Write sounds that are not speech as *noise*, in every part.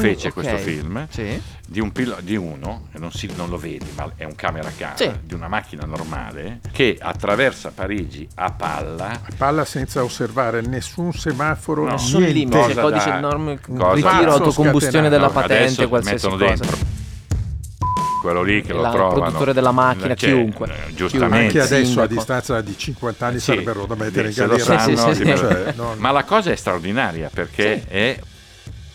fece ok. questo film Sì. di, un pilo- di uno, e non, si- non lo vedi, ma è un camera car Sì. di una macchina normale che attraversa Parigi a palla. Palla senza osservare nessun semaforo, No. Nessun limite, Cosa codice da- norme, cosa- ritiro, autocombustione della scatenato. patente, Adesso qualsiasi mettono cosa. dentro quello lì che lo La- il trovano. produttore della macchina, Cioè, chiunque. eh, Anche Giustamente. adesso a Sindaco. distanza di 50 anni Sì, sarebbero da mettere in galera. Sì, sì, sì, sì, sì. Cioè, non- Ma la cosa è straordinaria perché Sì. è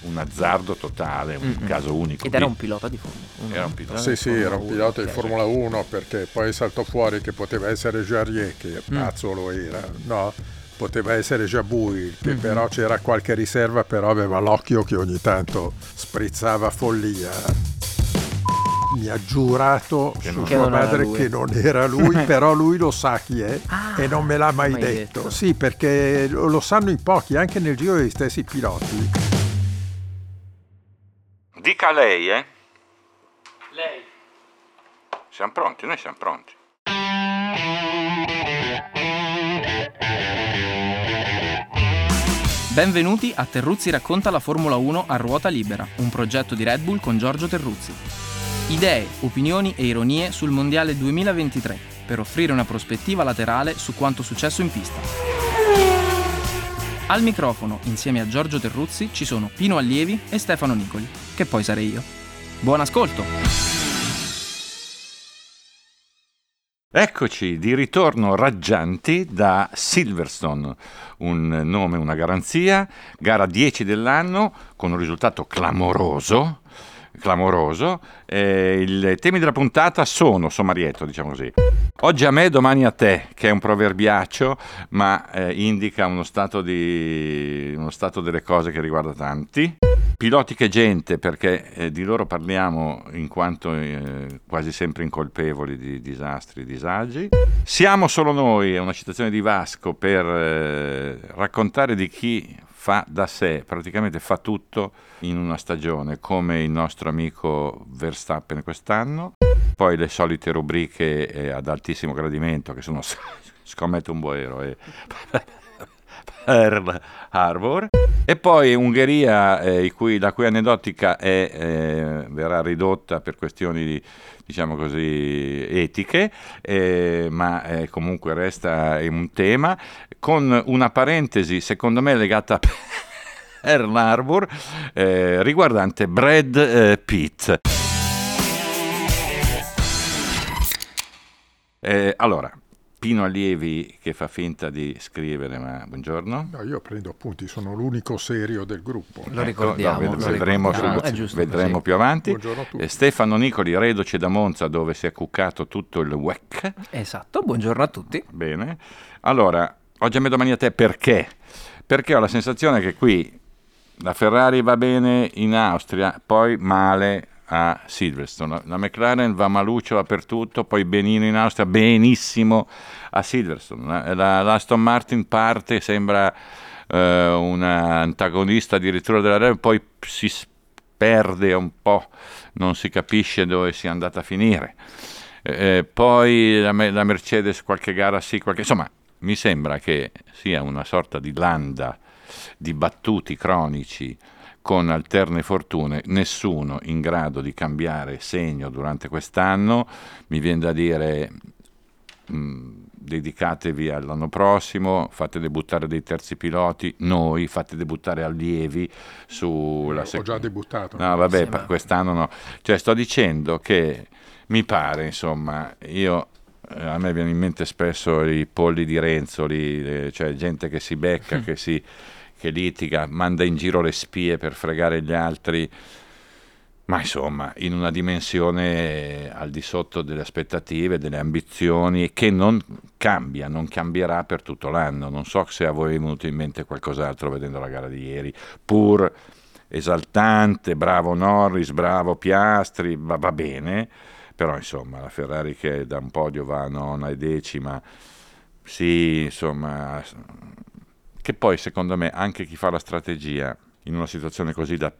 un azzardo totale, un Mm-mm. caso unico. Ed era un pilota di Formula 1. Era un pilota. Sì, sì, era un pilota di. Formula 1 perché poi saltò fuori che poteva essere Jarier, che Mm. pazzo lo era, no? Poteva essere Jabouille, che Mhm. però c'era qualche riserva, però aveva l'occhio che ogni tanto sprizzava follia. Mi ha giurato Che su non- Che sua madre che non era lui, *laughs* però lui lo sa chi è Ah, e non me l'ha mai, mai detto. detto. Sì, perché lo lo sanno in pochi, anche nel giro degli stessi piloti. Dica lei, eh? Lei. Siamo pronti, noi siamo pronti. Benvenuti a Terruzzi racconta la Formula 1 a ruota libera, un progetto di Red Bull con Giorgio Terruzzi. Idee, opinioni e ironie sul Mondiale 2023 per offrire una prospettiva laterale su quanto successo in pista. Al microfono, insieme a Giorgio Terruzzi, ci sono Pino Allievi e Stefano Nicoli, che poi sarei io. Buon ascolto! Eccoci di ritorno raggianti da Silverstone, un nome, una garanzia, gara 10 dell'anno con un risultato clamoroso. Clamoroso. Eh, I temi della puntata sono sommarietto, diciamo così. Oggi a me, domani a te, che è un proverbiaccio, ma eh, indica uno stato, di, uno stato delle cose che riguarda tanti. Piloti che gente, perché eh, di loro parliamo in quanto eh, quasi sempre incolpevoli di disastri e disagi. Siamo solo noi, è una citazione di Vasco, per eh, raccontare di chi fa da sé, praticamente fa tutto in una stagione, come il nostro amico Verstappen quest'anno. Poi le solite rubriche eh, ad altissimo gradimento, che sono Scommetto un boero e *laughs* Pearl Harbor. E poi Ungheria, eh, cui- la cui aneddotica è, eh, verrà ridotta per questioni di, diciamo così, etiche, eh, ma eh, comunque resta un tema, con una parentesi secondo me legata a *laughs* Pearl Harbor eh, riguardante Brad eh, Pitt. Eh, allora, Pino Allievi che fa finta di scrivere, ma buongiorno. No, io prendo appunti, sono l'unico serio del gruppo. Lo ricordiamo, Ecco, no, ved- lo vedremo, ricordiamo. sul- È giusto vedremo più avanti. Buongiorno a tutti. Eh, Stefano Nicoli, reduce da Monza, dove si è cuccato tutto il WEC. Esatto, buongiorno a tutti. Bene. Allora, oggi a me domani a te perché? Perché ho la sensazione che qui la Ferrari va bene in Austria, poi male a Silverstone. La- La McLaren va maluccio dappertutto, poi benino in Austria, benissimo a Silverstone. La, la- l'Aston Martin parte, sembra eh, un antagonista addirittura della Red poi si perde un po', non si capisce dove sia andata a finire. Eh, poi la, la Mercedes qualche gara sì, qualche... insomma mi sembra che sia una sorta di landa di battuti cronici con alterne fortune, nessuno in grado di cambiare segno durante quest'anno, mi viene da dire mh, dedicatevi all'anno prossimo, fate debuttare dei terzi piloti, noi fate debuttare allievi sulla Ho sec- già debuttato. No, vabbè, Sì, quest'anno no. Cioè, sto dicendo che mi pare, insomma, io eh, a me viene in mente spesso i polli di Renzoli, eh, cioè gente che si becca, *laughs* che, si, che litiga, manda in giro le spie per fregare gli altri, ma insomma, in una dimensione al di sotto delle aspettative, delle ambizioni, che non cambia, non cambierà per tutto l'anno. Non so se a voi è venuto in mente qualcos'altro vedendo la gara di ieri, pur esaltante, bravo Norris, bravo Piastri, va, va bene, però insomma la Ferrari che da un podio va a nona e decima, sì, insomma, che poi secondo me anche chi fa la strategia in una situazione così da,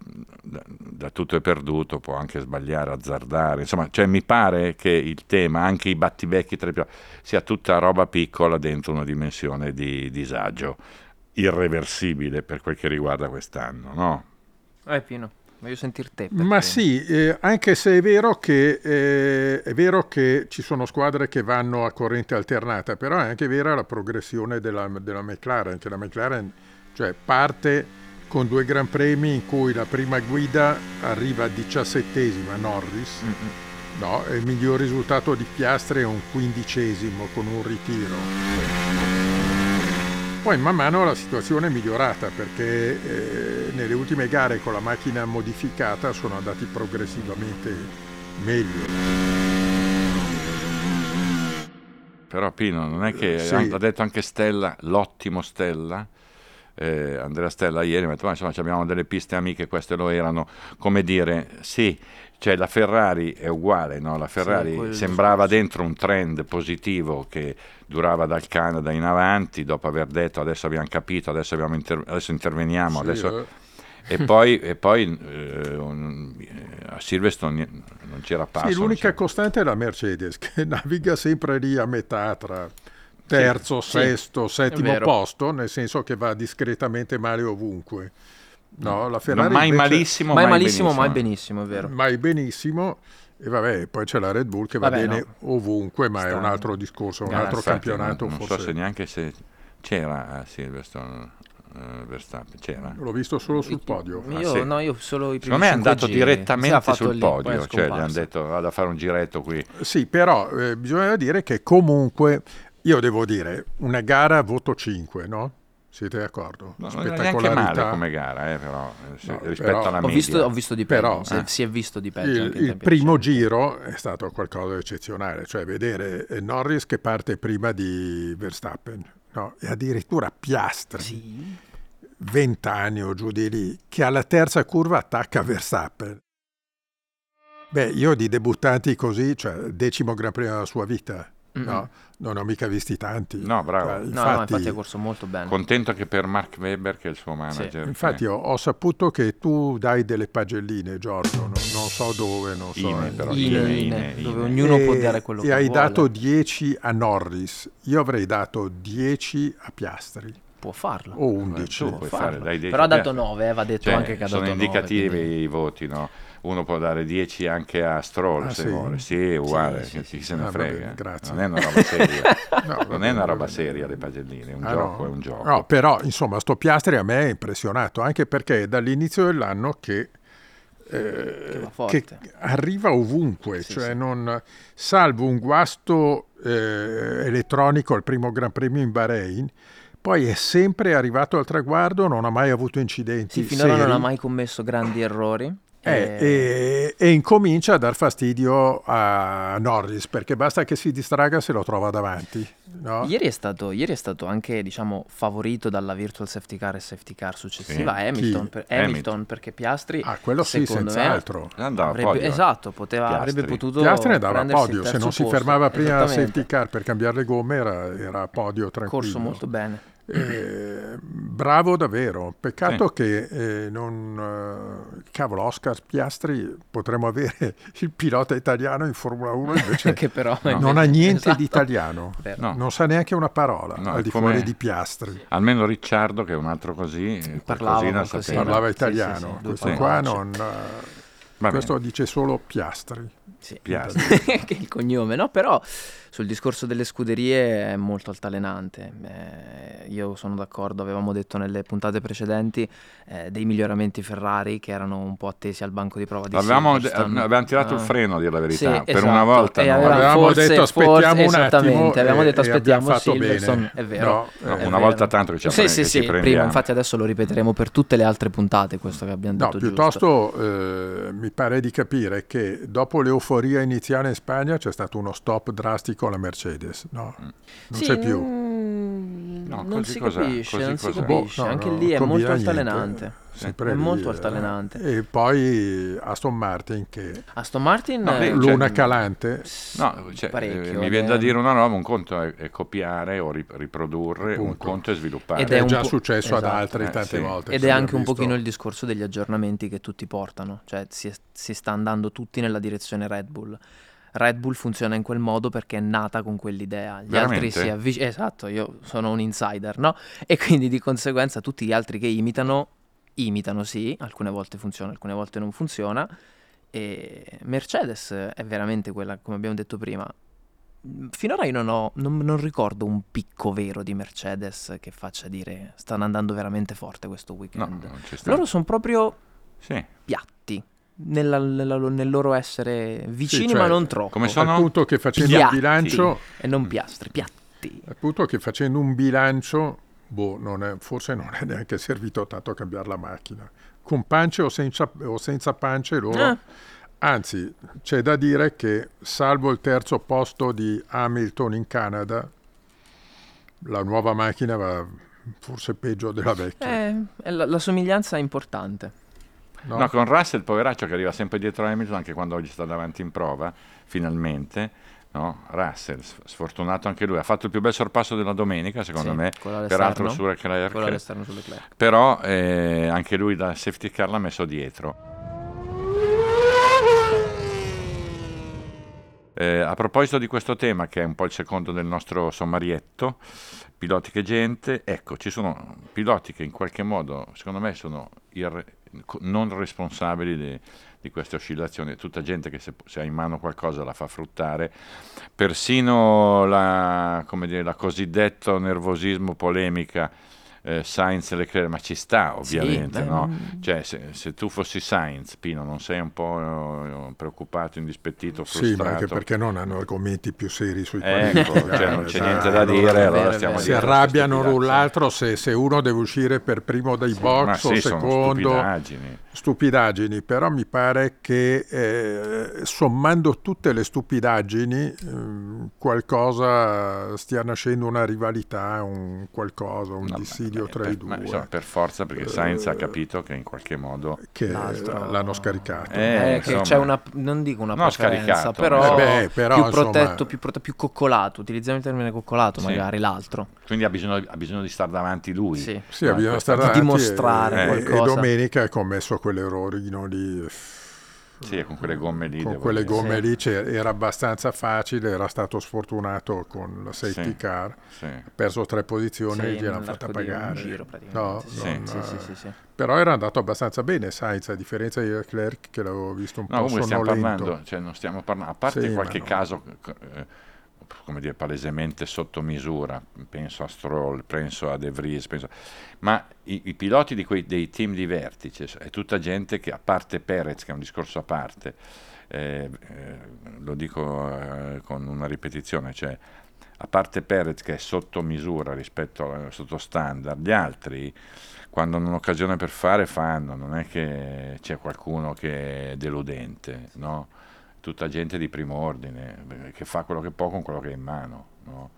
da- da tutto è perduto può anche sbagliare, azzardare, insomma, cioè mi pare che il tema, anche i battibecchi tra i piloti, sia tutta roba piccola dentro una dimensione di disagio irreversibile per quel che riguarda quest'anno, no? Eh, Pino. Voglio sentir te. Ma perché- sì, eh, anche se è vero, che, eh, è vero che ci sono squadre che vanno a corrente alternata, però è anche vera la progressione della, della McLaren, che la McLaren cioè, parte con due Gran Premi in cui la prima guida arriva diciassettesima Norris, no? e il miglior risultato di Piastri è un quindicesimo con un ritiro. Poi man mano la situazione è migliorata perché eh, nelle ultime gare con la macchina modificata sono andati progressivamente meglio. Però Pino, non è che Sì. ha detto anche Stella, l'ottimo Stella, eh, Andrea Stella ieri, mi ha detto, "Ma insomma abbiamo delle piste amiche, queste lo erano, come dire, sì, cioè la Ferrari è uguale, no? la Ferrari quello sembrava dentro un trend positivo che durava dal Canada in avanti, dopo aver detto adesso abbiamo capito, adesso, abbiamo inter- adesso interveniamo, Sì, adesso... eh. E poi, e poi eh, un- a Silverstone non c'era passo. Sì, l'unica c'era- costante è la Mercedes *laughs* che naviga sempre lì a metà tra terzo, Sì, sesto, settimo vero. posto, nel senso che va discretamente male ovunque. No, la Ferrari Non mai invece- malissimo, Mai mai malissimo, mai benissimo, è vero. mai benissimo. E vabbè, poi c'è la Red Bull che va Vabbè, bene no. ovunque, ma è Sta- un altro discorso, un Grazie. altro Infatti, campionato non, non forse. so se neanche se c'era a Silverstone eh, Verstappen, c'era. L'ho visto solo sul podio. Ah, Io, sì. no, io solo i primi Secondo me è 5 andato giri. Direttamente sul lì, è podio, cioè gli hanno detto vado a fare un giretto qui. Sì, però eh, bisogna dire che comunque, io devo dire, una gara a voto 5, no? Siete d'accordo? No, non neanche male come gara, eh, però, se- No, rispetto però- alla Ho media. visto, ho visto di peggio, Però, si, eh. si è visto di peggio. Il, il primo giro è stato qualcosa di eccezionale, cioè vedere eh, Norris che parte prima di Verstappen, no? e addirittura Piastri, Sì. 20 anni o giù di lì, che alla terza curva attacca Verstappen. Beh, io di debuttanti così, cioè decimo Gran Premio della sua vita, No? non ho mica visti tanti. No, bravo. Cioè, No, infatti, no, infatti ha corso molto bene. Contento che per Mark Webber, che è il suo manager. infatti eh, ho, ho saputo che tu dai delle pagelline, Giorgio, non, non so dove, non so. Ine, eh. però, Ine, Ine, Ine, Ine, dove ognuno può E- dare quello e che hai vuole. dato 10 a Norris, io avrei dato 10 a Piastri Può farlo. o 11. tu puoi fare, dai 10 Però ha dato a- 9, eh, va detto cioè, anche che ha dato sono 9. indicativi quindi- i voti, no? Uno può dare 10 anche a Stroll Ah, se sì? vuole, sì, è uguale, Sì, che sì, chi sì. se ne Ah, frega. bene. Non è una roba seria. *laughs* No, non bene, è una roba seria le pagelline, è un Ah, gioco, no? è un gioco. No, però insomma, sto Piastri a me è impressionato, anche perché è dall'inizio dell'anno che, eh, forte. che arriva ovunque, Sì, cioè sì. non, salvo un guasto eh, elettronico al primo Gran Premio in Bahrain, poi è sempre arrivato al traguardo, non ha mai avuto incidenti. Sì, finora non seri. ha mai commesso grandi errori. Eh, e, e incomincia a dar fastidio a Norris perché basta che si distraga se lo trova davanti. no? Ieri, è stato, ieri è stato anche diciamo, favorito dalla virtual safety car e safety car successiva Sì. Hamilton, per- Hamilton. Hamilton, perché Piastri Ah, quello sì, senz'altro. Andava a avrebbe, podio. esatto, poteva, Piastri. avrebbe potuto Piastri ne dava a prendersi il podio, se non si posto. fermava prima la safety car per cambiare le gomme era, era a podio tranquillo. corso molto bene. Eh, bravo davvero, peccato che eh, non... eh, cavolo, Oscar Piastri potremmo avere *laughs* il pilota italiano in Formula 1 invece *laughs* che però non ha niente Esatto. di italiano. No. non sa neanche una parola No, al di come- fuori di Piastri. Almeno Ricciardo, che è un altro così, Parlava sapeva. Parlava Sì, sì, italiano, sì, questo qua non... eh, questo dice solo Piastri. Sì. Piastri. *laughs* che è il cognome, no? Però sul discorso delle scuderie è molto altalenante. Eh, io sono d'accordo, avevamo detto nelle puntate precedenti eh, dei miglioramenti Ferrari che erano un po' attesi al banco di prova di Avevamo, Silverstone. avevamo tirato il Ah. freno, a dire la verità. Sì, per esatto. una volta no. avevamo Avevamo forse- detto aspettiamo forse- un attimo avevamo e- detto abbiamo aspettiamo bene. è vero. No, No, è una vero. volta tanto che ci, Sì, sì, sì, prima, infatti adesso lo ripeteremo per tutte le altre puntate, questo che abbiamo No, detto giusto. piuttosto eh, mi pare di capire che dopo l'euforia iniziale in Spagna c'è stato uno stop drastico alla Mercedes. No, non Sì, c'è più. mm, No, non così si cos'è? capisce, Così non si cos'è? capisce. Boh, no, Anche no, lì è molto niente. altalenante. Sempre È lì, molto eh. altalenante. E poi Aston Martin che Aston Martin No, eh, lì- luna cioè- calante. No, cioè, parecchio, eh, mi viene è- da dire una roba, un conto è, è copiare o ri- riprodurre, un Appunto. conto è sviluppare. Ed Che è è un già po'- successo ad esatto. altri Eh, tante sì. volte. Ed si è anche un pochino il discorso degli aggiornamenti che tutti portano, cioè si, si sta andando tutti nella direzione Red Bull. Red Bull funziona in quel modo perché è nata con quell'idea. Gli altri Veramente? si avvicinano. Esatto, io sono un insider, no? E quindi di conseguenza tutti gli altri che imitano imitano sì, alcune volte funziona, alcune volte non funziona. E Mercedes è veramente quella, come abbiamo detto prima. Finora io non, ho, non, non ricordo un picco vero di Mercedes che faccia dire stanno andando veramente forte questo weekend. No. Loro sono proprio Sì. piatti nella- nella- nel loro essere vicini, cioè, ma non troppo. Come sono? Appunto che facendo Piatti. un bilancio, E non piastri, piatti. appunto che facendo un bilancio, boh, non è- forse non è neanche servito tanto a cambiare la macchina. Con pance o senza, o senza pance loro... Eh. Anzi, c'è da dire che salvo il terzo posto di Hamilton in Canada, la nuova macchina va forse peggio della vecchia. Eh, la, la somiglianza è importante. No? No, con Russell, poveraccio, che arriva sempre dietro a Hamilton, anche quando oggi sta davanti in prova, finalmente. No? Russell, sfortunato anche lui, ha fatto il più bel sorpasso della domenica, secondo Sì, me, peraltro su Leclerc, però eh, anche lui da safety car l'ha messo dietro. Eh, a proposito di questo tema, che è un po' il secondo del nostro sommarietto, piloti che gente, ecco, ci sono piloti che in qualche modo, secondo me, sono irre- non responsabili di, di queste oscillazioni, tutta gente che se, se ha in mano qualcosa la fa fruttare, persino la, dire, la cosiddetto nervosismo polemica eh, Sainz e Leclerc, ma ci sta ovviamente, beh, no? mm. Cioè, se, se tu fossi Sainz, Pino, non sei un po' eh, preoccupato, indispettito, Sì, ma anche frustrato? perché non hanno argomenti più seri sui quali Ecco, cioè non c'è sai, niente da allora dire, allora vero, stiamo Si arrabbiano l'un l'altro se, se uno deve uscire per primo dai box Ma o sì, sono secondo. Stupidaggini. però mi pare che eh, sommando tutte le stupidaggini ehm, qualcosa stia nascendo una rivalità, un qualcosa, un No, ma- dissidio ma- tra per- i ma, due insomma, per forza, perché Sainz ha capito che in qualche modo... che L'altro- l'hanno scaricato. Eh, Eh, che insomma. c'è una, non dico una No, preferenza, però, eh beh, però, più insomma- protetto, più, prote- più coccolato, utilizziamo il termine coccolato Sì. magari, l'altro. Quindi ha bisogno, ha bisogno di stare davanti lui. Sì. Sì, No, bisogna questo- stare di avanti dimostrare e, qualcosa. e domenica ha commesso quell'errorino lì. Sì, con quelle gomme lì. Con quelle dire. gomme Sì. lì era abbastanza facile, era stato sfortunato con la safety Sì. car, Sì. ha perso tre posizioni Sì, e gliel'hanno fatta pagare. giro, praticamente. No, Sì, non- sì, sì, sì, sì. Però era andato abbastanza bene Sainz, a differenza di Leclerc che l'avevo visto un No, po' comunque stiamo parlando, cioè non stiamo parlando, a parte qualche no. caso, eh, come dire, palesemente sotto misura, penso a Stroll, penso a De Vries, penso- ma i, i piloti quei, dei team di vertice è tutta gente che, a parte Perez, che è un discorso a parte, eh, eh, lo dico eh, con una ripetizione, cioè a parte Perez che è sotto misura rispetto a sotto standard, gli altri quando hanno un'occasione per fare fanno, non è che c'è qualcuno che è deludente, no? Tutta gente di primo ordine, eh, che fa quello che può con quello che ha in mano, no?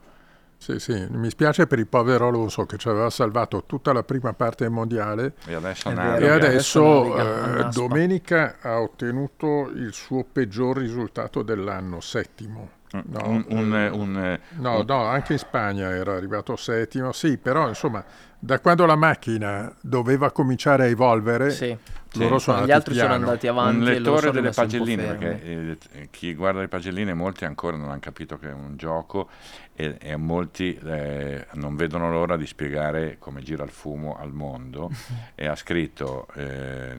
Sì, sì, mi spiace per il povero Alonso che ci aveva salvato tutta la prima parte del mondiale E adesso È e adesso eh, domenica ha ottenuto il suo peggior risultato dell'anno, settimo. No, un, un- eh, un- No, un- no, anche in Spagna era arrivato settimo, sì, però insomma, da quando la macchina doveva cominciare a evolvere, Sì. loro Sì. sono Gli andati altri sono piano. andati un avanti loro lettore sono delle un pagelline, perché eh, chi guarda le pagelline molti ancora non hanno capito che è un gioco e, e molti eh, non vedono l'ora di spiegare come gira il fumo al mondo *laughs* e ha scritto eh,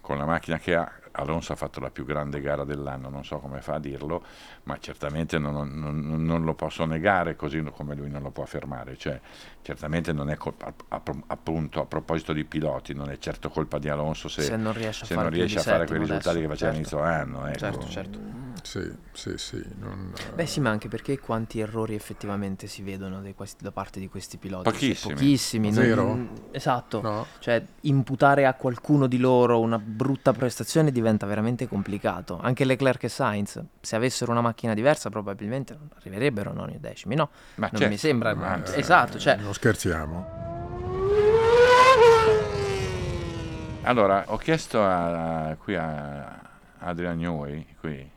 con la macchina che ha Alonso ha fatto la più grande gara dell'anno, non so come fa a dirlo, ma certamente non, non- non lo posso negare così come lui non lo può affermare. Cioè, certamente non è colpa, app- appunto a proposito di piloti, non è certo colpa di Alonso se, Se non riesce a se fare riesce a fare quei risultati adesso, che faceva certo. all'inizio dell'anno. Ecco. Certo, certo. Sì, sì, sì. non- Beh sì, ma anche perché quanti errori effettivamente si vedono questi- da parte di questi piloti? Pochissimi. Pochissimi. non- esatto. no. Cioè, imputare a qualcuno di loro una brutta prestazione diventa veramente complicato. Anche Leclerc e Sainz, se avessero una macchina diversa, probabilmente non arriverebbero non ai decimi, no? Ma non certo, mi sembra. ma- esatto, cioè, Non scherziamo. Allora, ho chiesto a, qui a Adrian Newey qui,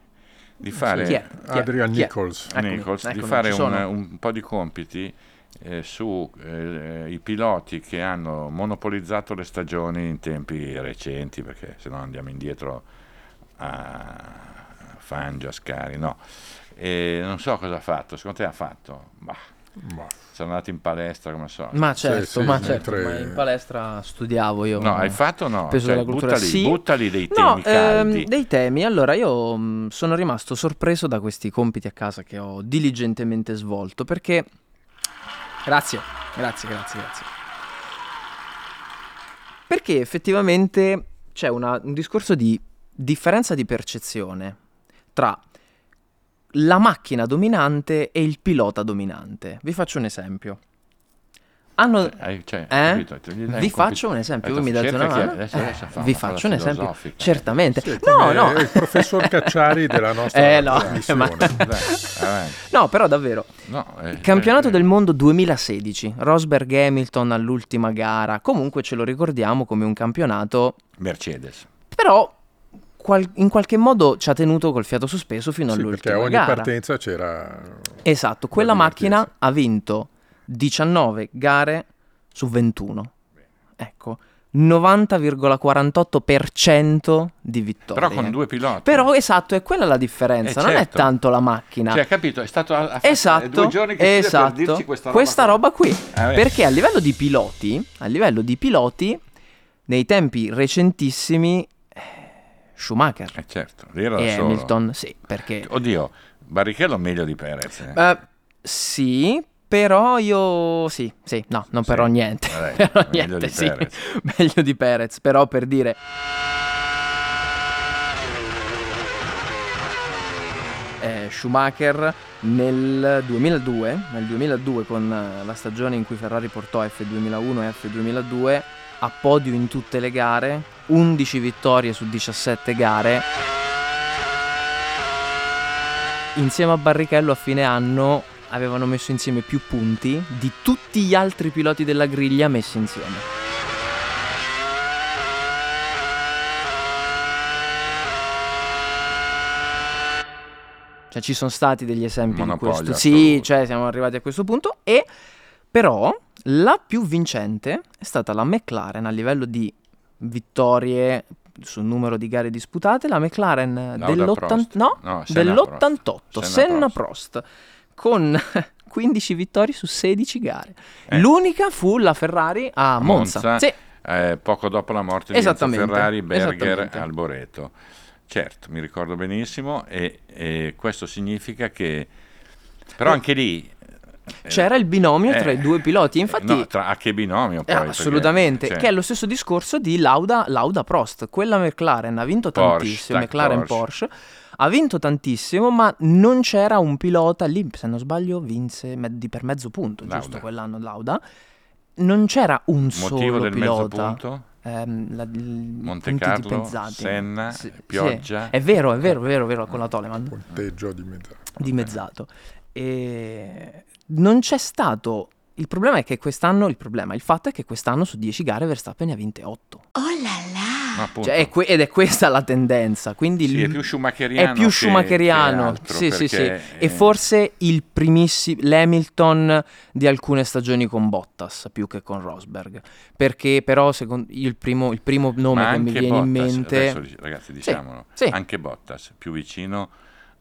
di fare, chi è? Chi è? Adrian è? Nichols. Eccomi, Nichols, di fare un, un po' di compiti eh, su eh, i piloti che hanno monopolizzato le stagioni in tempi recenti, perché se no andiamo indietro a Fangio, a Scari, no. E non so cosa ha fatto, secondo te ha fatto? Bah, Ma, Sono andato in palestra come so. Ma certo, sì, ma, mentre- certo ma in palestra studiavo io. No, hai fatto o no? peso Cioè, buttali, Sì. buttali dei temi No, caldi. ehm, dei temi. Allora, io mh, sono rimasto sorpreso da questi compiti a casa che ho diligentemente svolto perché... Grazie, grazie, grazie, grazie. Perché effettivamente c'è una- un discorso di differenza di percezione tra la macchina dominante e il pilota dominante. Vi faccio un esempio. Hanno... Hai- cioè, Eh? Vi faccio un esempio, voi mi date una mano? adesso- adesso Eh, fa vi faccio un esempio, certamente. sì, No, no, il professor Cacciari della nostra Eh, no, ma- *laughs* Dai, no, però davvero. No, eh, Campionato eh, del mondo 2016, Rosberg Hamilton all'ultima gara. Comunque ce lo ricordiamo come un campionato, Mercedes. però qual- in qualche modo ci ha tenuto col fiato sospeso fino Sì, perché all'ultima a ogni gara. partenza c'era... Esatto, quella macchina ha vinto 19 gare su 21. Ecco, 90,48% di vittorie. Però con due piloti. Però esatto, è quella la differenza, Eh, non è certo. tanto la macchina. Cioè, capito? È stato a, a- Esatto, due giorni che esatto. per dirci questa roba. roba qui. Eh, beh. Perché a livello di piloti, a livello di piloti, nei tempi recentissimi, Schumacher Eh, certo, lì era e solo. Hamilton, sì, perché... Oddio, Barrichello meglio di Perez. eh. Eh, sì, però io... Sì, sì, no, non Sì. però niente. Vabbè, *laughs* però meglio niente, di sì. Perez. *laughs* meglio di Perez, però per dire... Eh, Schumacher nel 2002, nel 2002 con la stagione in cui Ferrari portò F2001 e F2002 a podio in tutte le gare, 11 vittorie su 17 gare. Insieme a Barrichello a fine anno avevano messo insieme più punti di tutti gli altri piloti della griglia messi insieme. Cioè ci sono stati degli esempi di Monopolio questo. Sì, cioè siamo arrivati a questo punto e però la più vincente è stata la McLaren a livello di vittorie sul numero di gare disputate, la McLaren dell'80 Prost. no, No, Senna dell'88, Prost. Senna, Senna Prost. con *laughs* 15 vittorie su 16 gare. Eh. L'unica fu la Ferrari a Monza. Monza. Sì, Eh, poco dopo la morte di Ferrari, Berger. Alboreto. Certo, mi ricordo benissimo e, e questo significa che... Però Eh, anche lì... eh, c'era il binomio tra eh, i due piloti, infatti no, tra, a che binomio Eh, poi? perché, assolutamente, cioè, che è lo stesso discorso di Lauda, Lauda Prost. Quella McLaren ha vinto Porsche, tantissimo, McLaren Porsche. Porsche. ha vinto tantissimo, ma non c'era un pilota lì, se non sbaglio, vinse me- di per mezzo punto, Lauda. giusto quell'anno Lauda. Non c'era un Motivo solo del mezzo pilota. punto? Ehm, la- Monte Carlo. Senna, Sì, Pioggia. sì. È vero, è vero, è vero, è vero, con la Toleman punteggio di mezzo. dimezzato. E non c'è stato. Il problema è che quest'anno, il problema, il fatto è che quest'anno su 10 gare Verstappen ne ha vinte 8. No, appunto. Cioè, è que- ed è questa la tendenza. Quindi Sì, il- è più schumacheriano è più che- schumacheriano. che altro, sì, sì, sì. perché, E forse il primissimo l'Hamilton di alcune stagioni con Bottas più che con Rosberg. Perché però secondo il primo, il primo nome ma che mi viene in Bottas, mente adesso, ragazzi, diciamolo, sì. anche Bottas più vicino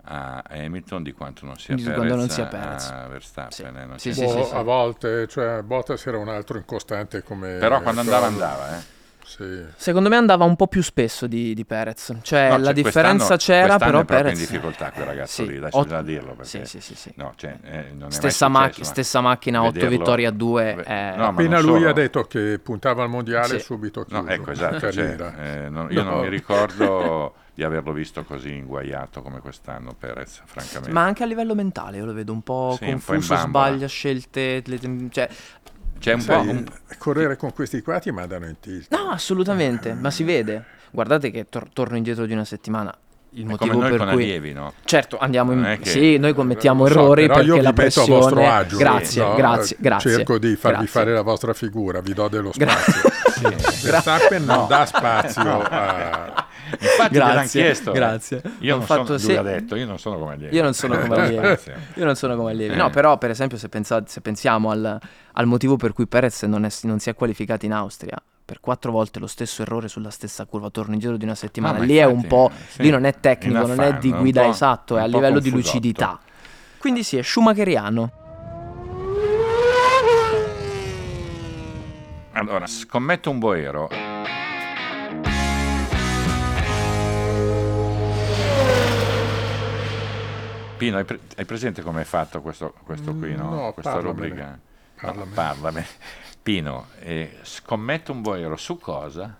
a Hamilton di quanto non sia Perez, non sia Perez. a Verstappen. Sì. eh, non Sì, sì, Boh, sì, sì. A volte, cioè Bottas era un altro incostante come... Però quando andava andava, eh. Sì. Secondo me andava un po' più spesso di, di Perez. Cioè, No, la cioè, differenza c'era, però è Perez. in difficoltà quel ragazzo Sì, lì, dai, ot- dirlo perché Sì, sì, sì, sì. no, cioè, eh, non è mai Stessa, successo, mac- ma stessa macchina, 8 vederlo- vittorie a 2. Beh, è... no, Appena lui solo. ha detto che puntava al mondiale, Sì. subito chiuso. No, ecco, esatto, cioè, eh, non- io non No. mi ricordo *laughs* di averlo visto così inguaiato come quest'anno Perez, francamente. Ma anche a livello mentale, io lo vedo un po' Sì, un po' confuso, sbaglia scelte. le cioè, C'è un Sai, po' un- correre con questi qua ti mandano in tilt. no, assolutamente, ma si vede. Guardate che tor- torno indietro di una settimana. Il è motivo come noi per con cui allievi, no? Certo, andiamo in che- Sì, noi commettiamo so, errori però perché la pressione vostro agio. Grazie, no? grazie, grazie. Cerco di farvi grazie. fare la vostra figura, vi do dello Gra- spazio. *laughs* Verstappen non dà spazio *laughs* a... Infatti grazie, chiesto, eh. grazie. Io, non sono, se... detto, io non, sono, come allievi. Io non sono come *laughs* allievi. io non sono come allievi. Eh. No, però per esempio se, pensate, se pensiamo al, al, motivo per cui Perez non, è, non si è qualificato in Austria, per quattro volte lo stesso errore sulla stessa curva, torno in giro di una settimana. Ah, lì infatti, è un po', eh, sì, lì non è tecnico, affan, non è di guida esatto, è a livello di lucidità. Quindi sì, è schumacheriano. Allora, scommetto un boero. Pino, hai, pre- hai presente come è fatto questo, questo qui, no? No, Questa parlamene. rubrica? Parlamene. No, parlame. Pino, eh, scommetto un boero su cosa?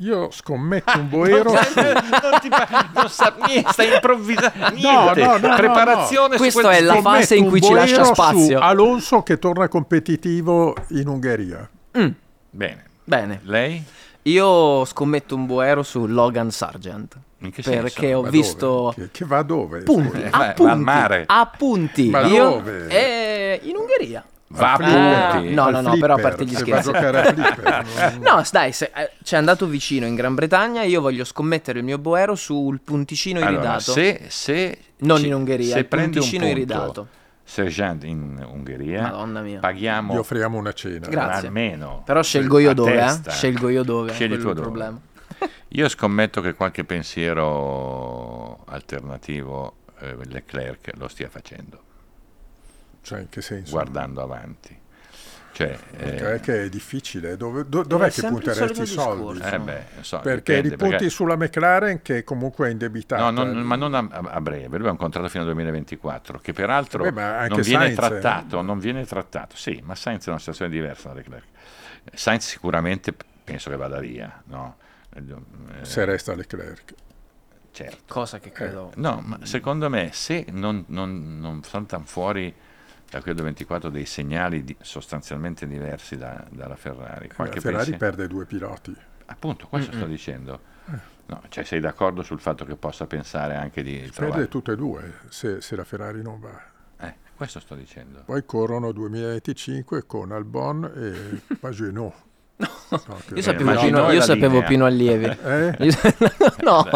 Io scommetto un boero *laughs* non, su... *laughs* non ti pa- non sa niente, stai improvvisando. Niente. no, no, no, Preparazione su Questo quel- è la fase in cui ci lascia spazio. su Alonso che torna competitivo in Ungheria. Bene. Bene, Lei? io scommetto un boero su Logan Sargent. Perché senso? ho Ma visto dove? Che, che va dove? punti, Eh, va- va al appunti, mare. appunti. Ma io dove? eh, in Ungheria. Va a Flipper. punti. No, no, no, però a flipper, parte gli scherzi. flipper, *laughs* No, dai, se, eh, ci è andato vicino in Gran Bretagna. Io voglio scommettere il mio boero sul punticino Allora, iridato. se, se Non ci- in Ungheria, se il prende un punticino punto iridato. Sergeant in Ungheria, Madonna mia. paghiamo Gli offriamo una cena. Grazie. almeno. Però scelgo io dove, eh? Scelgo io dove. Scegli tu dove. problema. Io scommetto che qualche pensiero alternativo eh, Leclerc lo stia facendo, Cioè, in che senso? guardando avanti. Cioè, eh, Perché è che è difficile. Dove- do- dov'è È che punteresti i soldi? eh beh, so, Perché dipende, ripunti perché- sulla McLaren che comunque è indebitata. No, non- ma non a, a breve, lui ha un contratto fino al 2024, che peraltro Beh, ma anche non viene Sainz, eh. trattato, non viene trattato. Sì, ma Sainz è una situazione diversa da Leclerc. Sainz sicuramente penso che vada via, no? Eh, Se resta Leclerc. certo. Cosa che credo. No, ma secondo me se non, non, non saltano fuori da quello 24 dei segnali di- sostanzialmente diversi da- dalla Ferrari, La qualche Ferrari pensi- perde due piloti. appunto questo sto dicendo. No, cioè sei d'accordo sul fatto che possa pensare anche di trovare... Perde tutte e due se, se la Ferrari non va. Eh, questo sto dicendo. Poi corrono 2025 con Albon e *laughs* Pagenot. No, Io sapevo, Pino, io sapevo. Pino Allievi. Eh? Io- *laughs* no.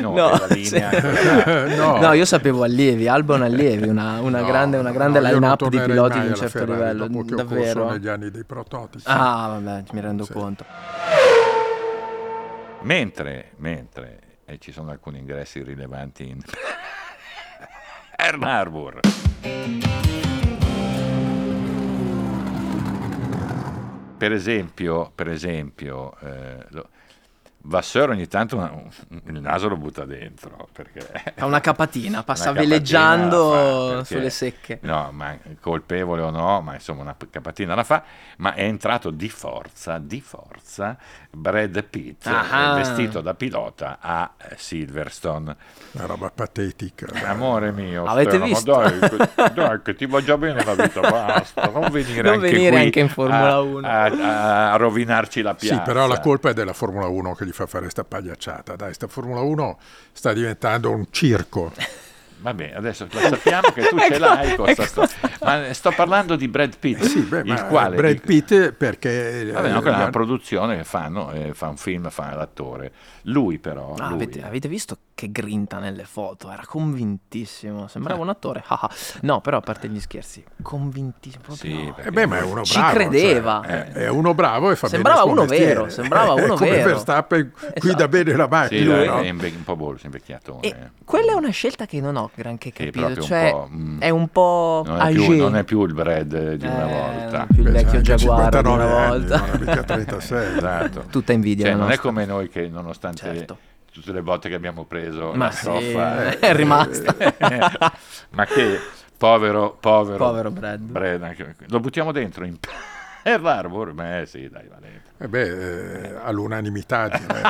No, la linea. Eh, *laughs* no. No, io sapevo allievi, Albon allievi, una, una No, grande, una grande line-up di piloti di un certo Ferrari livello, davvero. negli anni dei prototipi. Ah, vabbè, mi rendo Sì. conto. Mentre, mentre e ci sono alcuni ingressi rilevanti in *laughs* Earl Harbor. Per esempio, per esempio eh, lo- Vasseur ogni tanto una- il naso lo butta dentro perché *laughs* Fa una capatina, passa Una capatina veleggiando la fa, sulle secche. No, ma colpevole o no, ma insomma una capatina la fa, ma è entrato di forza, di forza Brad Pitt Ah. eh, vestito da pilota a Silverstone. Una roba patetica. Amore mio, Avete Stefano, visto? Dai, che, *laughs* dai, che ti va già bene la vita, basta, non venire, Non anche, venire qui anche in Formula a- 1. A, a- a rovinarci la piazza. Sì, però la colpa è della Formula 1 che gli fa fare sta pagliacciata. Dai, sta Formula 1 sta diventando un circo. *laughs* Vabbè, adesso lo sappiamo che tu *laughs* ce l'hai con sta storia. Ma sto parlando di Brad Pitt, Ecco. Sì, beh, il quale... Brad Pitt perché... Vabbè, no, eh, quella è una gli- produzione che fanno, eh, fa un film, fa l'attore. Lui però, Ah, lui- avete, avete visto che grinta nelle foto? Era convintissimo, sembrava un attore. *laughs* ah, ah. no, però a parte gli scherzi, convintissimo. Sì, no. Eh beh, ma è uno Ci bravo. credeva. cioè, è, è uno bravo e fa Sembrava bene uno mestiere. vero, sembrava *laughs* uno come vero. Verstappen guida Esatto. bene la Sì, macchina. dai, no? è un po' bolso, invecchiato. E eh. quella è una scelta che non ho granché Sì, capito. un cioè, po', mm. è un po' Non è, più, non è più il Brad di una Eh, volta. non più il vecchio anche Jaguar di 59 una anni, volta. non è mica 36. *laughs* Esatto. Tutta invidia Cioè, non è nostra. come noi che nonostante Certo. tutte le botte che abbiamo preso Ma la sì, stoffa è *laughs* rimasta. *laughs* ma che povero povero Povero Brad. Brad, anche- lo buttiamo dentro in Pearl Harbor? Beh sì, dai, va dentro. Eh beh, eh, all'unanimità direi.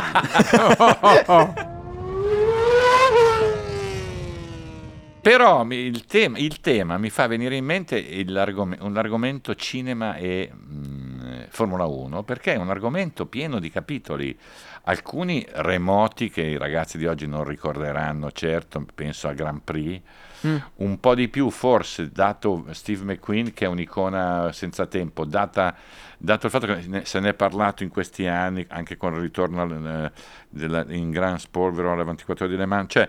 Però il, tema, il tema mi fa venire in mente l'argom- un argomento cinema e mh, Formula 1, perché è un argomento pieno di capitoli, alcuni remoti che i ragazzi di oggi non ricorderanno, certo, penso al Grand Prix, Mm. un po' di più forse, dato Steve McQueen che è un'icona senza tempo, data- dato il fatto che ne- se ne è parlato in questi anni, anche con il ritorno al- eh, della- in Gran Spolvero alla 24 ore di Le Mans, cioè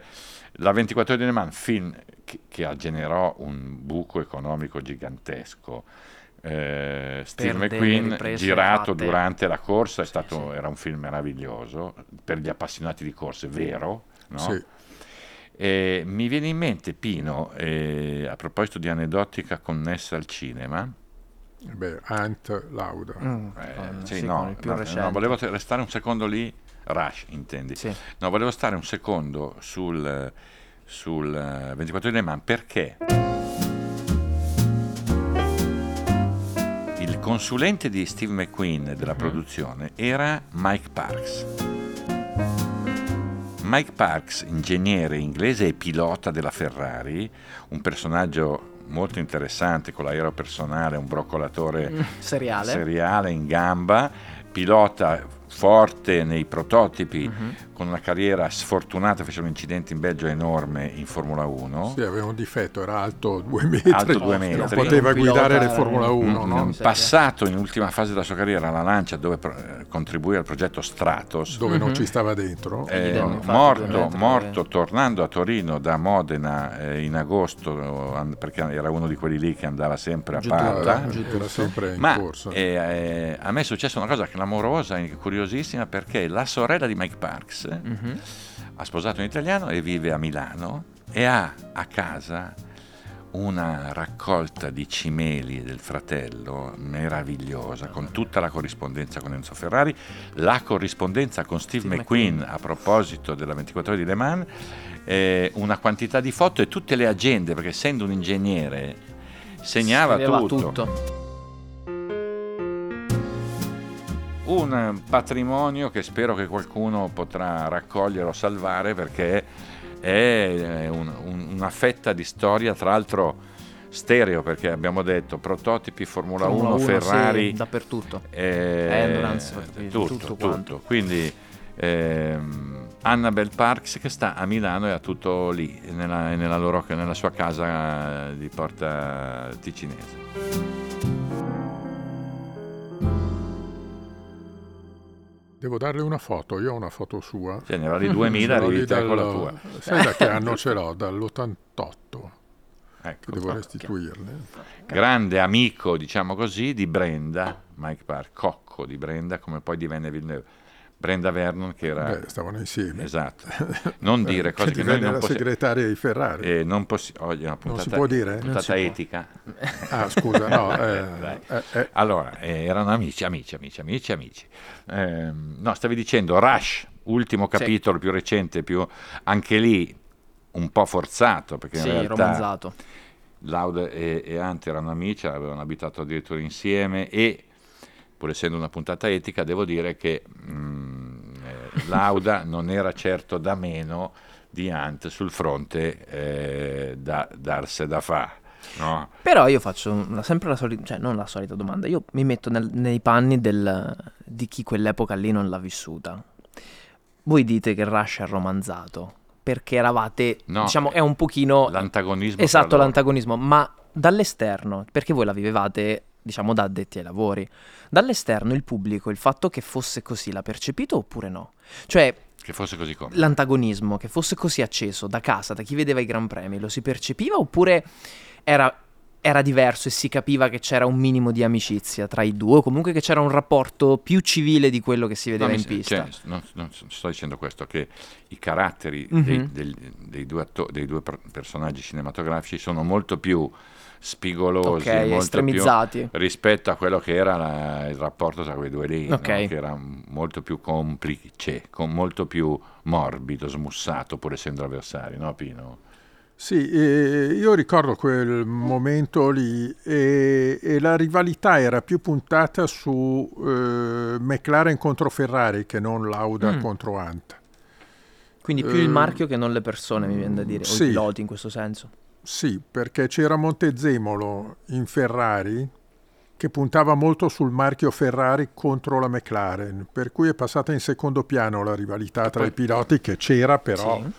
la 24 ore di Le Mans, film che, che generò un buco economico gigantesco. Eh, Steve McQueen girato fatte. durante la corsa è Sì, stato, sì. era un film meraviglioso per gli appassionati di corse, vero? No? Sì. E mi viene in mente Pino, eh, a proposito di aneddotica connessa al cinema, Beh, Ant, Lauda. Mm, Eh, sì, no, no, no, volevo restare un secondo lì, Rush intendi. Sì. No, volevo stare un secondo sul, sul eh, 24 di Le Mans perché il consulente di Steve McQueen della produzione era Mike Parks. Mike Parks, ingegnere inglese e pilota della Ferrari, un personaggio molto interessante con l'aereo personale, un broccolatore Seriale. seriale in gamba, pilota forte nei prototipi, Mhm. Con una carriera sfortunata, fece un incidente in Belgio enorme in Formula 1. Sì, aveva un difetto, era alto due metri. Alto due Non metri. poteva Un pilota, guidare le Formula 1, Mm, no? passato in ultima fase della sua carriera alla Lancia dove pro- contribuì al progetto Stratos, Dove non Mhm. ci stava dentro. eh, morto, morto tornando a Torino da Modena eh, in agosto, perché era uno di quelli lì che andava sempre a duro, Era, giù era tutto. sempre in Ma corsa. eh, eh, a me è successa una cosa clamorosa e curiosissima perché la sorella di Mike Parks Mhm. ha sposato un italiano e vive a Milano e ha a casa una raccolta di cimeli del fratello meravigliosa con tutta la corrispondenza con Enzo Ferrari, la corrispondenza con Steve, Steve McQueen, McQueen. a proposito della 24 ore di Le Mans, eh, una quantità di foto e tutte le agende perché essendo un ingegnere segnava Scriveva tutto. Un patrimonio che spero che qualcuno potrà raccogliere o salvare perché è un- un- una fetta di storia, tra l'altro stereo perché abbiamo detto prototipi Formula, Formula 1, 1, Ferrari, sì, dappertutto. eh, Endurance, tutto, tutto tutto, quanto. Quindi ehm, Annabelle Parks che sta a Milano e ha tutto lì, nella, nella loro- nella sua casa di Porta Ticinese. Devo darle una foto, io ho una foto sua. Cioè, ne vali 2000, Ce l'ho arrivi te con la tua. Sai da che anno *laughs* ce l'ho? Dall'88, Ecco, devo qua. restituirle. grande amico, diciamo così, di Brenda, Mike Park, cocco di Brenda, come poi divenne Villeneuve. Brenda Vernon che era... Beh, stavano insieme. Esatto. Non dire cose che che noi non la possiamo... segretaria di Ferrari. Eh, non possi- una puntata, si può dire? puntata Non etica. Ah, scusa, no. *laughs* eh, eh, eh, Allora, eh, erano amici, amici, amici, amici, amici. Ehm, no, stavi dicendo Rush, ultimo Sì. capitolo più recente, più anche lì un po' forzato, perché in Sì, realtà romanzato. Lauda e, e Ant erano amici, avevano abitato addirittura insieme e pur essendo una puntata etica devo dire che mm, eh, Lauda *laughs* non era certo da meno di Ant sul fronte eh, da darse da fa. No? Però io faccio una- sempre la solita, cioè non la solita domanda, io mi metto nel- nei panni del- di chi quell'epoca lì non l'ha vissuta. Voi dite che Rush è romanzato, perché eravate, No, diciamo, è un pochino... L'antagonismo. Esatto, l'antagonismo, ma dall'esterno, perché voi la vivevate, diciamo, da addetti ai lavori, dall'esterno il pubblico, il fatto che fosse così, l'ha percepito oppure no? Cioè, Che fosse così come. l'antagonismo, che fosse così acceso da casa, da chi vedeva i Gran Premi, lo si percepiva oppure era, era diverso e si capiva che c'era un minimo di amicizia tra i due, o comunque che c'era un rapporto più civile di quello che si vedeva No, in mi- pista? cioè, non, non sto dicendo questo, che i caratteri Mhm. dei, del- dei due, atto- dei due per- personaggi cinematografici sono molto più spigolosi, ok, molto estremizzati. più rispetto a quello che era la- il rapporto tra quei due lì, no? Ok. che era molto più complice, con molto più morbido, smussato, pur essendo avversari, no Pino? Sì, eh, io ricordo quel momento lì e, e la rivalità era più puntata su eh, McLaren contro Ferrari che non Lauda Mm. contro Ant. Quindi più il Eh, marchio che non le persone, mi viene da dire, o sì. i piloti in questo senso. Sì, perché c'era Montezemolo in Ferrari che puntava molto sul marchio Ferrari contro la McLaren, per cui è passata in secondo piano la rivalità tra i piloti che c'era, però Sì.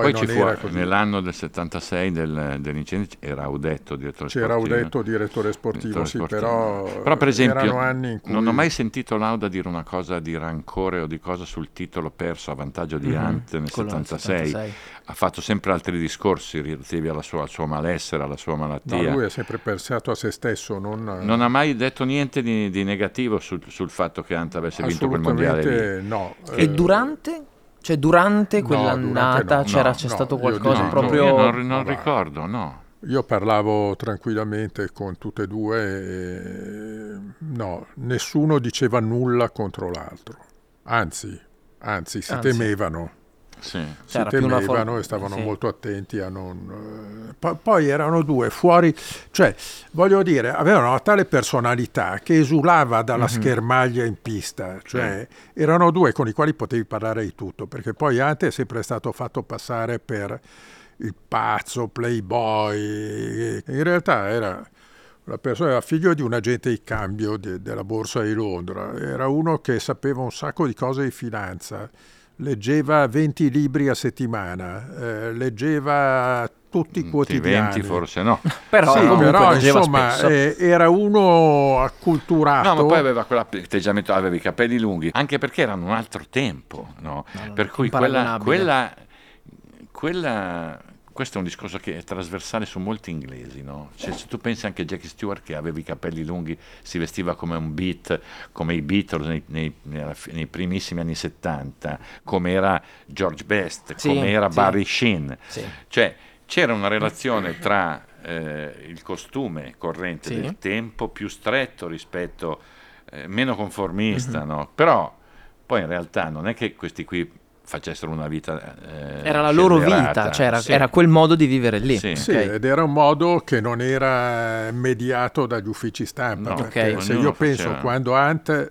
Poi, Poi, ci fu, nell'anno del 76 del, dell'incendio, era Audetto, direttore C'era sportivo. Audetto direttore sportivo, Direttore sì, sportivo. però, Però, per esempio, erano anni in cui non ho mai sentito Lauda dire una cosa di rancore o di cosa sul titolo perso a vantaggio di Mhm, Hunt nel quello nel 76. 76. Ha fatto sempre altri discorsi relativi alla sua- al suo malessere, alla sua No, malattia. lui è sempre pensato a se stesso, non, Non ha mai detto niente di, di negativo sul, sul fatto che Hunt avesse vinto quel mondiale lì. no. E Eh, durante? Cioè durante No, quell'annata durante no, c'era, no, c'è no, stato io qualcosa dico- proprio... io non, non ricordo, no. io parlavo tranquillamente con tutte e due e no, nessuno diceva nulla contro l'altro. Anzi, anzi, si anzi. temevano. Sì. Si temevano for- e stavano sì. molto attenti a non... Eh, poi erano due fuori, cioè voglio dire, avevano una tale personalità che esulava dalla mm-hmm. schermaglia in pista, cioè mm. erano due con i quali potevi parlare di tutto, perché poi Ante è sempre stato fatto passare per il pazzo, playboy, in realtà era una persona, era figlio di un agente di cambio de, della borsa di Londra, era uno che sapeva un sacco di cose di finanza, leggeva 20 libri a settimana, eh, leggeva tutti i quotidiani. 20 forse no. *laughs* però, sì, però insomma eh, era uno acculturato. No, ma poi aveva quell'atteggiamento, aveva i capelli lunghi, anche perché erano un altro tempo, no? No, per cui quella, quella quella, questo è un discorso che è trasversale su molti inglesi, no? cioè, se tu pensi anche a Jackie Stewart che aveva i capelli lunghi, si vestiva come un beat, come i Beatles nei, nei, nei primissimi anni 70, come era George Best, sì, come era sì. Barry Sheen, sì. cioè c'era una relazione tra eh, il costume corrente del tempo più stretto rispetto, eh, meno conformista, mm-hmm. no? però poi in realtà non è che questi qui facessero una vita. Eh, era la loro vita, cioè era, sì. era, quel modo di vivere lì. Sì. sì ed era un modo che non era mediato dagli uffici stampa. No, perché okay. se io penso faceva. quando Ant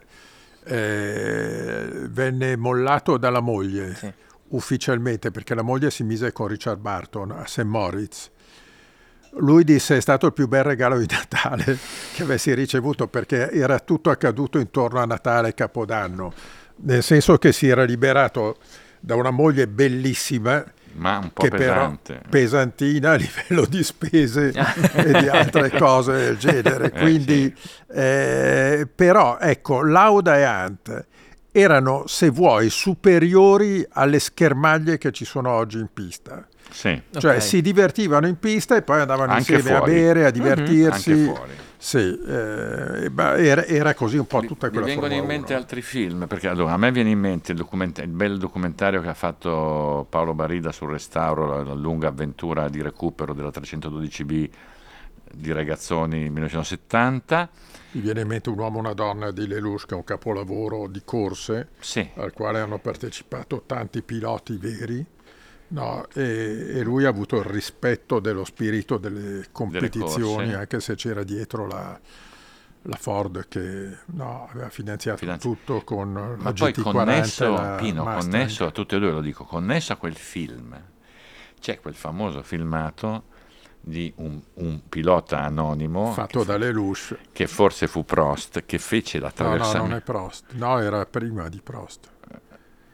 eh, venne mollato dalla moglie sì. ufficialmente, perché la moglie si mise con Richard Barton a St. Moritz. Lui disse è stato il più bel regalo di Natale che avessi ricevuto perché era tutto accaduto intorno a Natale e Capodanno, nel senso che si era liberato da una moglie bellissima, ma un po' che pesante. però pesantina a livello di spese *laughs* e di altre cose del genere. Eh, Quindi, sì. eh, però, ecco, Lauda e Ant erano, se vuoi, superiori alle schermaglie che ci sono oggi in pista. Sì. Cioè okay. si divertivano in pista e poi andavano Anche insieme fuori. a bere, a divertirsi. Mm-hmm. Anche fuori sì, eh, era, era, così un po' tutta quella Mi vengono in mente 1. altri film, perché allora, a me viene in mente il, documenta- il, bel documentario che ha fatto Paolo Barida sul restauro, la, la lunga avventura di recupero della 312B di Ragazzoni 1970. Mi viene in mente Un uomo e una donna di Lelouch, che è un capolavoro di corse, sì. al quale hanno partecipato tanti piloti veri No, e, e, lui ha avuto il rispetto dello spirito delle competizioni, delle anche se c'era dietro la, la Ford che no, aveva finanziato Finanzi... tutto con Ma la poi GT40 connesso, Pino, connesso a tutte e due, lo dico, connesso a quel film, c'è quel famoso filmato di un, un pilota anonimo fatto da Lelouch che forse fu Prost che fece l'attraversamento no, no non è Prost. No era prima di Prost.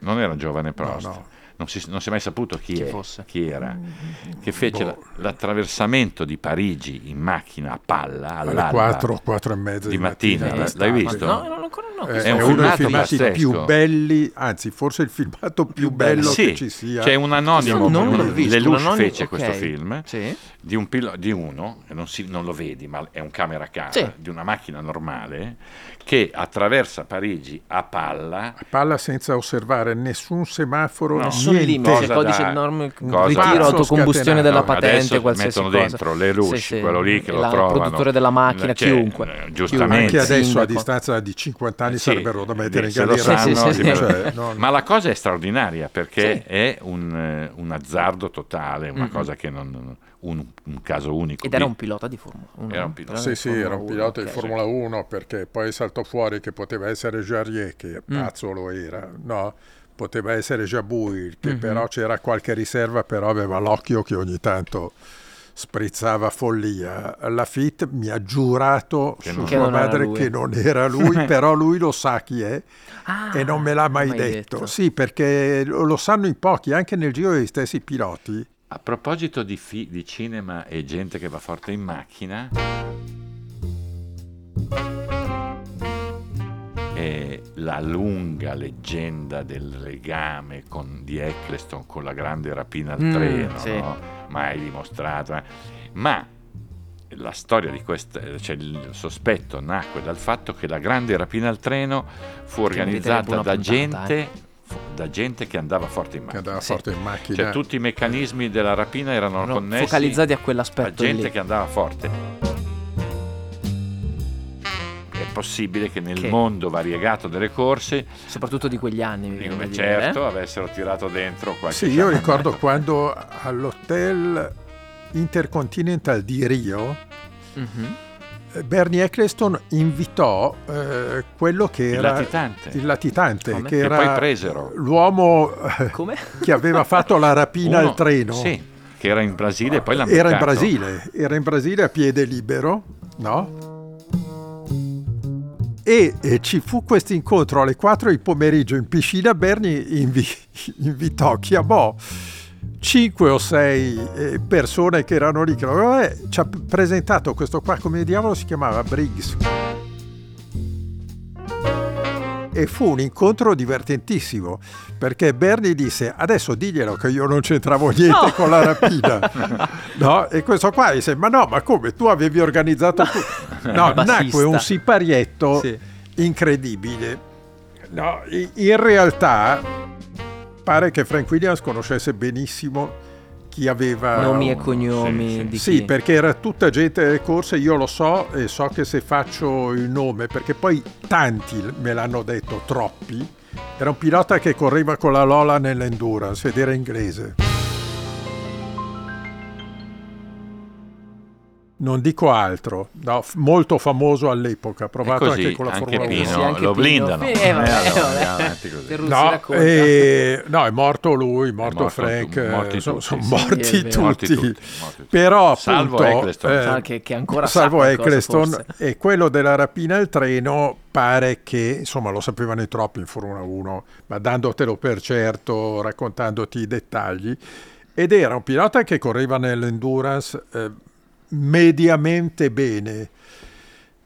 Non era giovane Prost. No, no non si, non si, è mai saputo chi, chi, è, chi era, che fece boh. l'attraversamento di Parigi in macchina a palla alle 4, 4 e mezza di, di mattina. mattina. L'hai visto? No, non ancora no. Eh, è, è uno dei filmati pazzesco. più belli, anzi forse il filmato più, bello sì, che ci sia. C'è un anonimo, non l'ho visto, Lelouch un anonimo, fece okay. questo film sì. di, un pilo- di uno, non, si, non, lo vedi ma è un camera a casa, sì. di una macchina normale che attraversa Parigi a palla. A palla senza osservare nessun semaforo, no, nessun limite, codice da, norme, ritiro, autocombustione della patente, qualsiasi mettono cosa. dentro le luci, sì, sì. quello lì che lo trovano. Il produttore della macchina, cioè, chiunque. Giustamente. Anche adesso a distanza di 50 anni sì, sarebbero da mettere in galera. Cioè, non... Ma la cosa è straordinaria perché è un, eh, un, azzardo totale, una cosa che non un, un, caso unico. Ed era un pilota di Formula 1. Era un pilota. Sì, sì, era un pilota 1, di Formula 1 perché poi saltò fuori che poteva essere Jarier, che mm. pazzo lo era, no? Poteva essere Jabouille, che mm-hmm. però c'era qualche riserva, però aveva l'occhio che ogni tanto sprizzava follia. La FIT mi ha giurato che su sua madre che non era lui, *laughs* però lui lo sa chi è ah, e non me l'ha mai, mai detto. detto. Sì, perché lo sanno in pochi, anche nel giro degli stessi piloti. A proposito di, fi- di cinema e gente che va forte in macchina, e la lunga leggenda del legame con, di Eccleston con la grande rapina al mm, treno, sì. no? mai dimostrato, eh. ma la storia di questo, cioè il sospetto nacque dal fatto che la grande rapina al treno fu organizzata da puntata, gente, eh da gente che andava forte in che macchina. andava Sì. forte in macchina. Cioè tutti i meccanismi della rapina erano Erano connessi focalizzati a quell'aspetto gente lì. che andava forte. Possibile che nel Che- mondo variegato delle corse, Soprattutto di quegli anni, come dire, certo, eh? avessero tirato dentro qualche Sì, io ricordo quando all'hotel Intercontinental di Rio Mhm. eh, Bernie Eccleston invitò eh, quello che Il era latitante. il latitante, Come? che Che era poi presero. l'uomo eh, Come? che aveva fatto la rapina Uno- al treno. Sì, che era in Brasile e poi l'ha Era in. Brasile, era in Brasile a piede libero, no? E, e ci fu questo incontro alle 4 di pomeriggio in piscina. Bernie invi- *laughs* invitò, chiamò 5 o 6 persone che erano lì. Che eh, ci ha presentato questo qua, come diavolo si chiamava? Briggs. E fu un incontro divertentissimo perché Bernie disse adesso diglielo che io non c'entravo niente No. con la rapina *laughs* no? e questo qua disse ma no ma come tu avevi organizzato no *laughs* Bassista. nacque un siparietto Sì. incredibile no, in realtà pare che Frank Williams conoscesse benissimo chi aveva Nomi e cognomi sì, sì. sì, perché era tutta gente delle corse, io lo so e so che se faccio il nome, perché poi tanti me l'hanno detto, troppi, era un pilota che correva con la Lola nell'endurance ed era inglese. Non dico altro, no, f- molto famoso all'epoca, provato così anche con la anche Formula 1. Pino Sì, anche lo Pino. blindano. Eh, allora. Terruzzi No, eh, no, è morto lui, è morto, morto Frank, morti eh, sono, tutti, sono morti, Sì, tutti. Morti tutti. Però Salvo appunto, Eccleston. eh, che- che salvo Eccleston e quello della rapina al treno pare che insomma lo sapevano in troppi in Formula 1 ma dandotelo per certo raccontandoti i dettagli ed era un pilota che correva nell'endurance eh, mediamente bene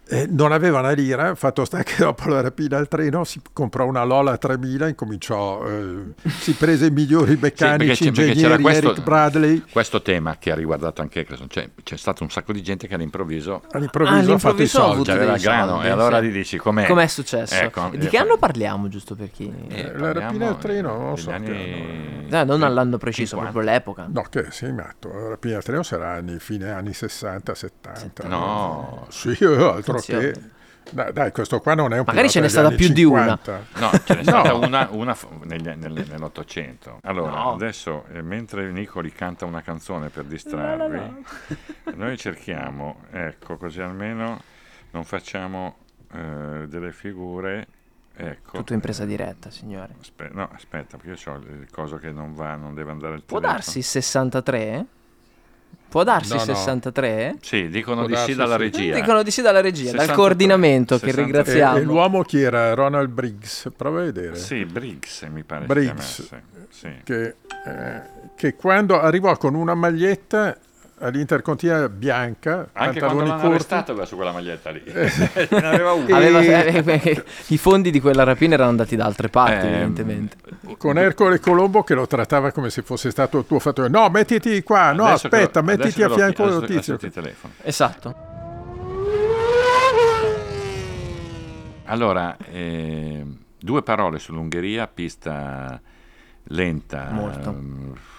Eh, non aveva una lira, fatto sta che dopo la rapina al treno si comprò una Lola 3000, incominciò, eh, si prese i migliori meccanici, c'è- perché c'era ingegneri, questo- Eric Bradley, Questo tema che ha riguardato anche Eccleston, cioè, c'è stato un sacco di gente che all'improvviso all'improvviso ha fatto i soldi. aveva grano soldi, e allora sì. gli dici com'è? Com'è successo? Ecco, di eh, che anno parliamo, giusto per chi? Eh, la parliamo rapina al treno, non so anni- Eh, non all'anno preciso, 50. proprio l'epoca. No, che sei matto, la rapina al treno sarà anni, fine anni 60, 70. No. Sì, altro. Che... Dai, dai, questo qua non è un Magari ce n'è stata più di una. 50. No, ce n'è stata *laughs* No. una, una negli- nel- nell'Ottocento. Allora, No. adesso, eh, mentre Nicoli canta una canzone per distrarvi, noi cerchiamo, ecco, così almeno non facciamo eh, delle figure. Ecco. Tutto in presa diretta, signore. Aspe- no, aspetta, perché io ho il coso che non va, non deve andare il Può telefono. darsi 63? Può darsi No, no. 63? Sì, dicono Può di sì dalla sì. regia. Dicono di sì dalla regia, dal 63, coordinamento che 63. E, ringraziamo. e l'uomo chi era? Ronald Briggs, prova a vedere. Sì, Briggs mi pare Briggs. Sì. Che, eh, che quando arrivò con una maglietta all'Intercontinentale bianca, Anche quando l'hanno corti, arrestato aveva su quella maglietta lì. *laughs* ne aveva una. Aveva- E- eh, I fondi di quella rapina erano andati da altre parti, Ehm, evidentemente. con Ercole Colombo che lo trattava come se fosse stato il tuo fattore. No, mettiti qua, no, Adesso aspetta, lo- mettiti a fianco adesso- del tizio. Esatto. Allora, eh, due parole sull'Ungheria, pista lenta, Molto.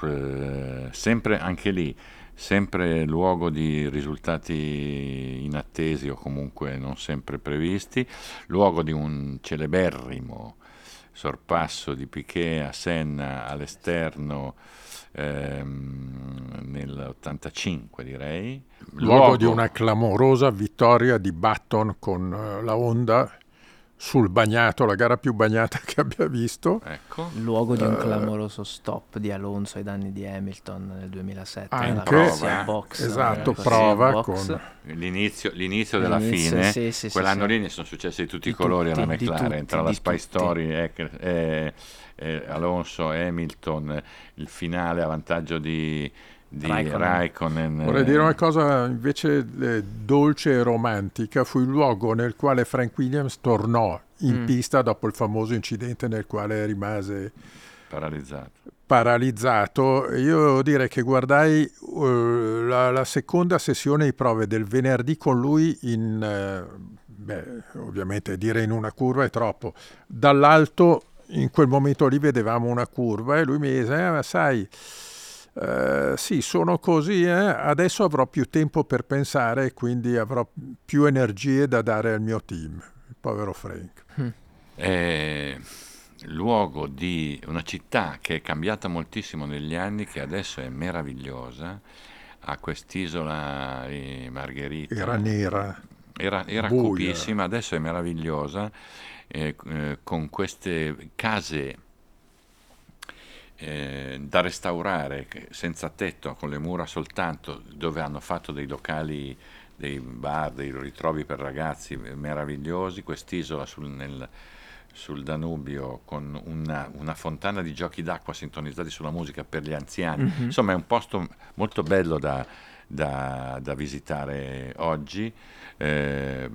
eh, sempre anche lì, sempre luogo di risultati inattesi o comunque non sempre previsti, luogo di un celeberrimo sorpasso di Piquet a Senna all'esterno ehm, nell'85 direi. Luogo di una clamorosa vittoria di Button con eh, la Honda sul bagnato, la gara più bagnata *laughs* che abbia visto. Ecco. Luogo di un Eh, clamoroso stop di Alonso ai danni di Hamilton nel 2007. nella Anche, eh, box, esatto, nella corsia prova box. con- L'inizio, l'inizio della L'inizio, fine, sì, sì, quell'anno sì. lì ne sono successi di tutti i colori alla tutti, di McLaren, tutti, tra la Spy tutti. Story, Eck- eh, eh, Alonso, Hamilton, il finale a vantaggio di, di Raikkonen. Raikkonen. Vorrei eh, dire una cosa invece eh, dolce e romantica, fu il luogo nel quale Frank Williams tornò in Mm. pista dopo il famoso incidente nel quale rimase paralizzato. paralizzato. Io devo dire che guardai eh, la, la seconda sessione di prove del venerdì con lui in, eh, beh, ovviamente dire in una curva è troppo, dall'alto in quel momento lì vedevamo una curva e lui mi disse, eh, ma sai, eh, sì, sono così, eh? adesso avrò più tempo per pensare e quindi avrò più energie da dare al mio team. Il povero Frank. Mm. Eh, luogo di una città che è cambiata moltissimo negli anni, che adesso è meravigliosa, ha quest'isola di Margherita. Era nera. Era, era cupissima, adesso è meravigliosa, eh, eh, con queste case eh, da restaurare senza tetto, con le mura soltanto, dove hanno fatto dei locali, dei bar, dei ritrovi per ragazzi meravigliosi, quest'isola sul, nel, sul Danubio con una, una, fontana di giochi d'acqua sintonizzati sulla musica per gli anziani. Mm-hmm. Insomma, è un posto molto bello da, da, da visitare oggi. Eh,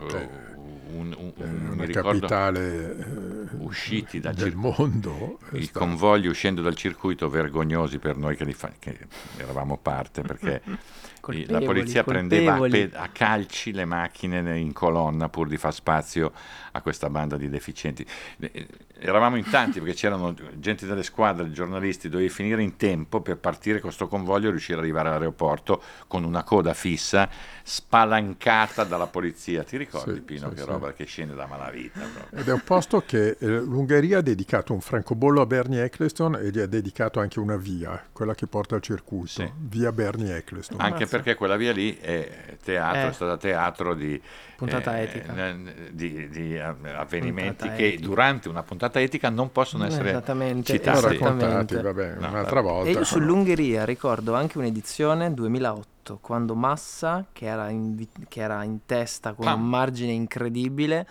un, un, un, una capitale eh, usciti dal del circuito, mondo. I sta... convogli uscendo dal circuito vergognosi per noi che, fa, che eravamo parte perché *laughs* la polizia prendeva a, a, calci le macchine in colonna pur di far spazio a questa banda di deficienti. Eh, eravamo in tanti perché c'erano gente delle squadre, giornalisti, dovevi finire in tempo per partire con questo convoglio e riuscire ad arrivare all'aeroporto con una coda fissa spalancata dalla polizia. Ti ricordi sì, Pino sì, che sì. roba che scende da malavita? Proprio. Ed è un posto che eh, l'Ungheria ha dedicato un francobollo a Bernie Eccleston e gli ha dedicato anche una via, quella che porta al circuito, via Bernie Eccleston. Anche Mazza. Perché quella via lì è teatro, eh. è stata teatro di puntata eh, etica di, di avvenimenti puntata che etica. durante una puntata etica non possono essere esattamente, citati raccontati vabbè, no, un'altra volta e io sull'Ungheria ricordo anche un'edizione 2008 quando Massa che era in, che era in testa con Pam. un margine incredibile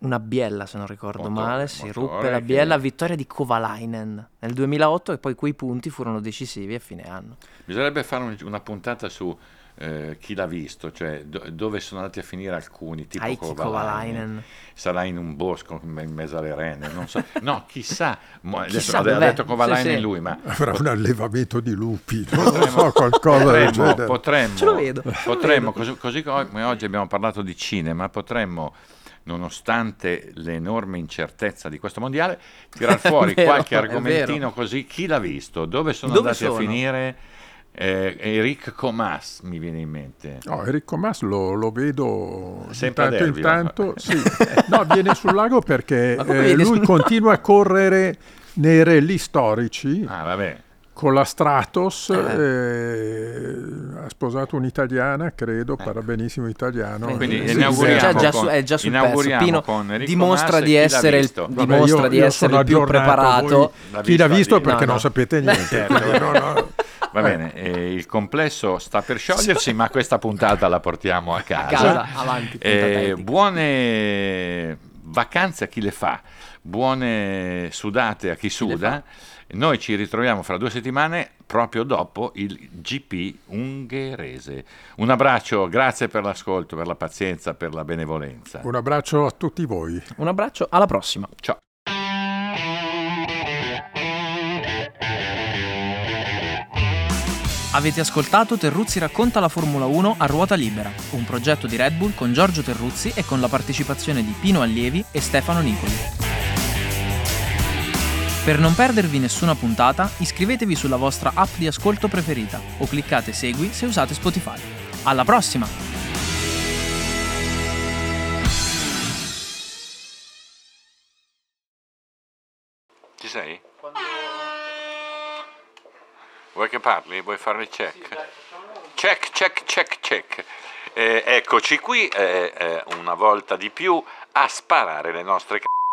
una biella se non ricordo motore, male, si ruppe la biella, che... vittoria di Kovalainen nel 2008 e poi quei punti furono decisivi a fine anno. Bisognerebbe fare una puntata su eh, chi l'ha visto, cioè do, dove sono andati a finire alcuni, tipo Aiki Kovalainen. Sarà in un bosco in mezzo alle rene, non so. *laughs* No, chissà, chissà adesso, ha detto Kovalainen sì, sì. lui, ma... Avrà pot- un allevamento di lupi, non potremmo, so, qualcosa potremmo, potremmo, Ce lo vedo. Potremmo, *laughs* così, così come oggi abbiamo parlato di cinema, potremmo nonostante l'enorme incertezza di questo mondiale, *laughs* tirar fuori vero, qualche argomentino così, chi l'ha visto, dove sono dove andati sono? a finire eh, Eric Comas mi viene in mente. No, Eric Comas lo, lo vedo Sempre intanto intanto. *laughs* Sì. No, viene sul lago perché eh, lui continua a correre nei rally storici. Ah, vabbè con la Stratos, eh. Eh, ha sposato un'italiana, credo, parla benissimo italiano. Quindi eh, inauguriamo già, con, è già sul pezzo. Pino dimostra di essere, il, dimostra io, di io essere il più preparato. Chi l'ha visto perché no, non sapete niente. Certo. no, no. Va bene, eh, il complesso sta per sciogliersi, ma questa puntata la portiamo a casa. A casa, avanti. Eh, buone vacanze a chi le fa, buone sudate a chi suda. Noi ci ritroviamo fra due settimane proprio dopo il GP ungherese. Un abbraccio, grazie per l'ascolto, per la pazienza, per la benevolenza. Un abbraccio a tutti voi. Un abbraccio, alla prossima. Ciao. Avete ascoltato Terruzzi racconta la Formula 1 a ruota libera, un progetto di Red Bull con Giorgio Terruzzi e con la partecipazione di Pino Allievi e Stefano Nicoli. Per non perdervi nessuna puntata, iscrivetevi sulla vostra app di ascolto preferita o cliccate Segui se usate Spotify. Alla prossima! Ci sei? Vuoi che parli? Vuoi fare il check? Check, check, check, check. Eh, eccoci qui, eh, eh, una volta di più, a sparare le nostre c***o